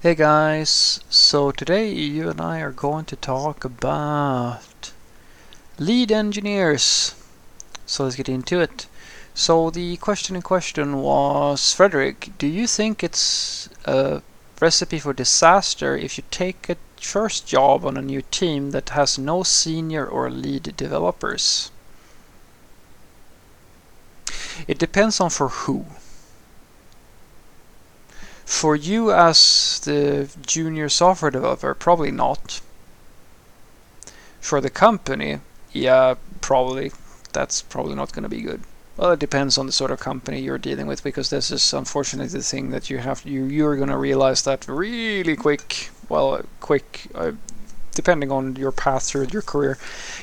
Hey guys, so today you and I are going to talk about lead engineers. So let's get into it. So the question in question was Frederick, do you think it's a recipe for disaster if you take a first job on a new team that has no senior or lead developers? It depends on for who for you as the junior software developer, probably not. For the company, yeah, probably. That's probably not going to be good. Well, it depends on the sort of company you're dealing with, because this is unfortunately the thing that you have. You you're going to realize that really quick. Well, quick, uh, depending on your path through your career,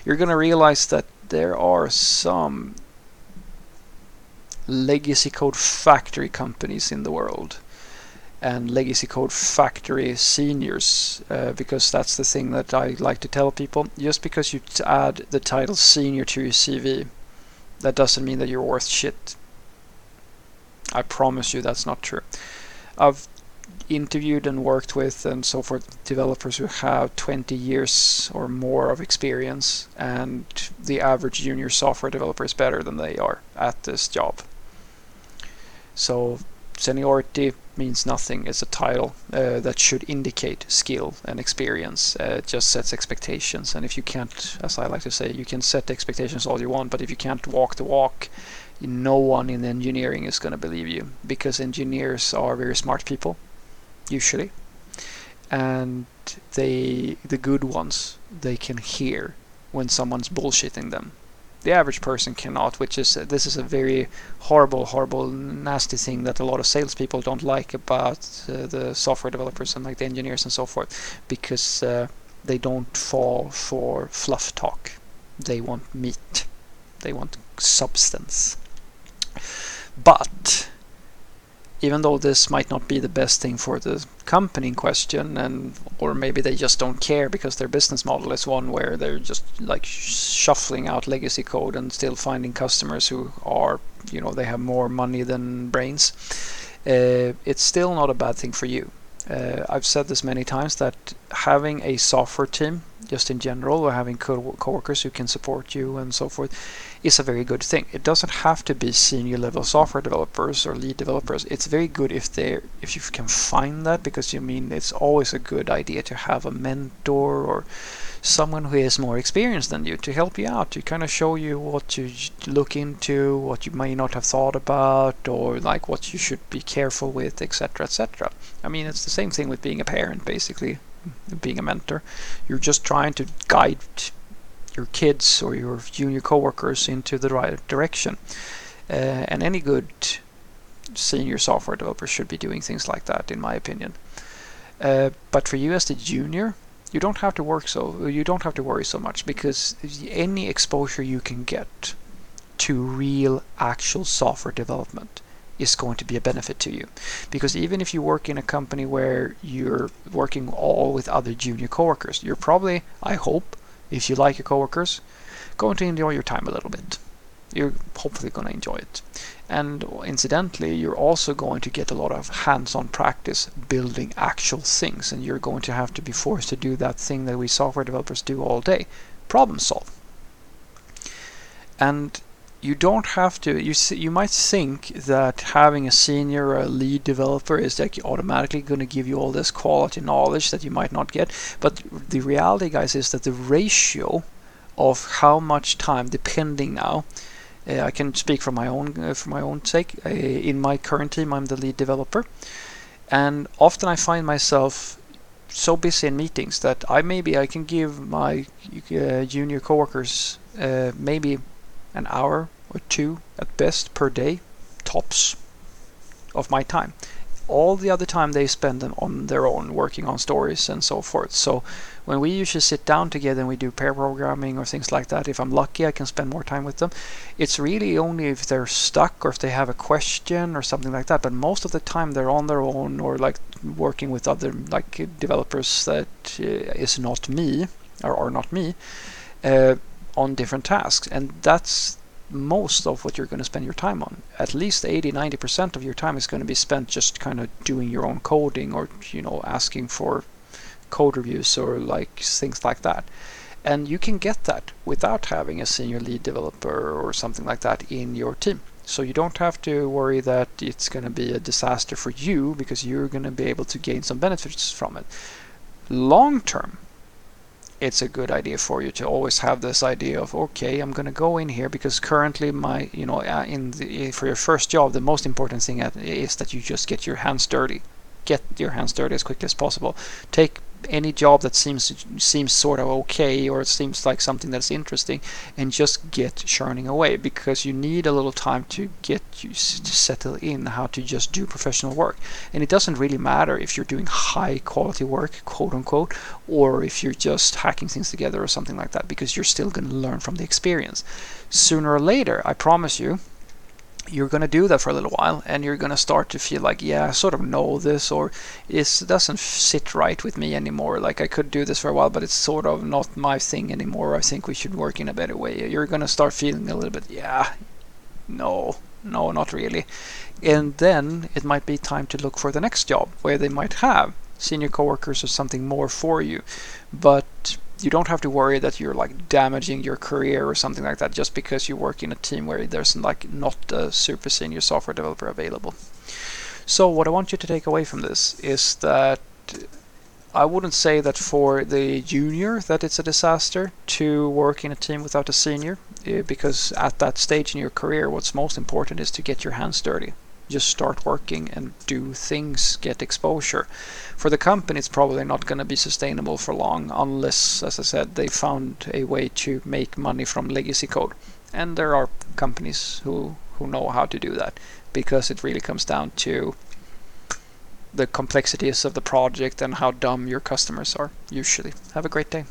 you're going to realize that there are some legacy code factory companies in the world and legacy code factory seniors uh, because that's the thing that I like to tell people. Just because you add the title senior to your CV that doesn't mean that you're worth shit. I promise you that's not true. I've interviewed and worked with and so forth developers who have 20 years or more of experience and the average junior software developer is better than they are at this job. So seniority means nothing. It's a title uh, that should indicate skill and experience. Uh, it just sets expectations. And if you can't, as I like to say, you can set expectations all you want, but if you can't walk the walk, no one in engineering is going to believe you because engineers are very smart people, usually. And they, the good ones, they can hear when someone's bullshitting them the average person cannot, which is this is a very horrible, horrible, nasty thing that a lot of salespeople don't like about uh, the software developers and like the engineers and so forth, because uh, they don't fall for fluff talk. They want meat. They want substance. But even though this might not be the best thing for the company in question and or maybe they just don't care because their business model is one where they're just like shuffling out legacy code and still finding customers who are you know they have more money than brains uh, it's still not a bad thing for you. Uh, I've said this many times that having a software team just in general or having co- coworkers who can support you and so forth is a very good thing. It doesn't have to be senior level software developers or lead developers. It's very good if they if you can find that because you mean it's always a good idea to have a mentor or someone who is more experienced than you to help you out to kind of show you what to look into, what you may not have thought about, or like what you should be careful with, etc., etc. I mean, it's the same thing with being a parent, basically, being a mentor. You're just trying to guide your kids or your junior coworkers into the right direction. Uh, and any good senior software developer should be doing things like that, in my opinion. Uh, but for you as the junior, you don't have to work so you don't have to worry so much because any exposure you can get to real actual software development is going to be a benefit to you because even if you work in a company where you're working all with other junior coworkers you're probably i hope if you like your coworkers, going to enjoy your time a little bit. You're hopefully going to enjoy it. And incidentally, you're also going to get a lot of hands-on practice building actual things, and you're going to have to be forced to do that thing that we software developers do all day, problem solve. And you don't have to you you might think that having a senior or a lead developer is like automatically going to give you all this quality knowledge that you might not get. But the reality guys is that the ratio of how much time depending now uh, I can speak from my own uh, for my own sake uh, in my current team I'm the lead developer. And often I find myself so busy in meetings that I maybe I can give my junior coworkers maybe an hour or two at best per day, tops, of my time. All the other time they spend on their own, working on stories and so forth. So when we usually sit down together and we do pair programming or things like that, if I'm lucky, I can spend more time with them. It's really only if they're stuck or if they have a question or something like that. But most of the time they're on their own or like working with other like developers that uh, is not me or are not me uh, on different tasks, and that's most of what you're going to spend your time on. At least 80 90% of your time is going to be spent just kind of doing your own coding or you know asking for code reviews or like things like that. And you can get that without having a senior lead developer or something like that in your team. So you don't have to worry that it's going to be a disaster for you because you're going to be able to gain some benefits from it. Long term, it's a good idea for you to always have this idea of okay i'm going to go in here because currently my you know uh, in the, for your first job the most important thing is that you just get your hands dirty. Get your hands dirty as quickly as possible. Take any job that seems seems sort of okay or it seems like something that's interesting and just get churning away because you need a little time to get you to settle in how to just do professional work. And it doesn't really matter if you're doing high quality work quote unquote or if you're just hacking things together or something like that because you're still going to learn from the experience. Sooner or later i promise you you're going to do that for a little while and you're going to start to feel like yeah i sort of know this or it doesn't sit right with me anymore. Like i could do this for a while but it's sort of not my thing anymore. I think we should work in a better way. You're going to start feeling a little bit yeah no no not really. And then it might be time to look for the next job where they might have senior coworkers or something more for you. But you don't have to worry that you're like damaging your career or something like that just because you work in a team where there's like not a super senior software developer available. So what I want you to take away from this is that I wouldn't say that for the junior that it's a disaster to work in a team without a senior eh, because at that stage in your career what's most important is to get your hands dirty just start working and do things, get exposure. For the company, it's probably not going to be sustainable for long unless, as I said, they found a way to make money from legacy code. And there are companies who, who know how to do that because it really comes down to the complexities of the project and how dumb your customers are, usually. Have a great day.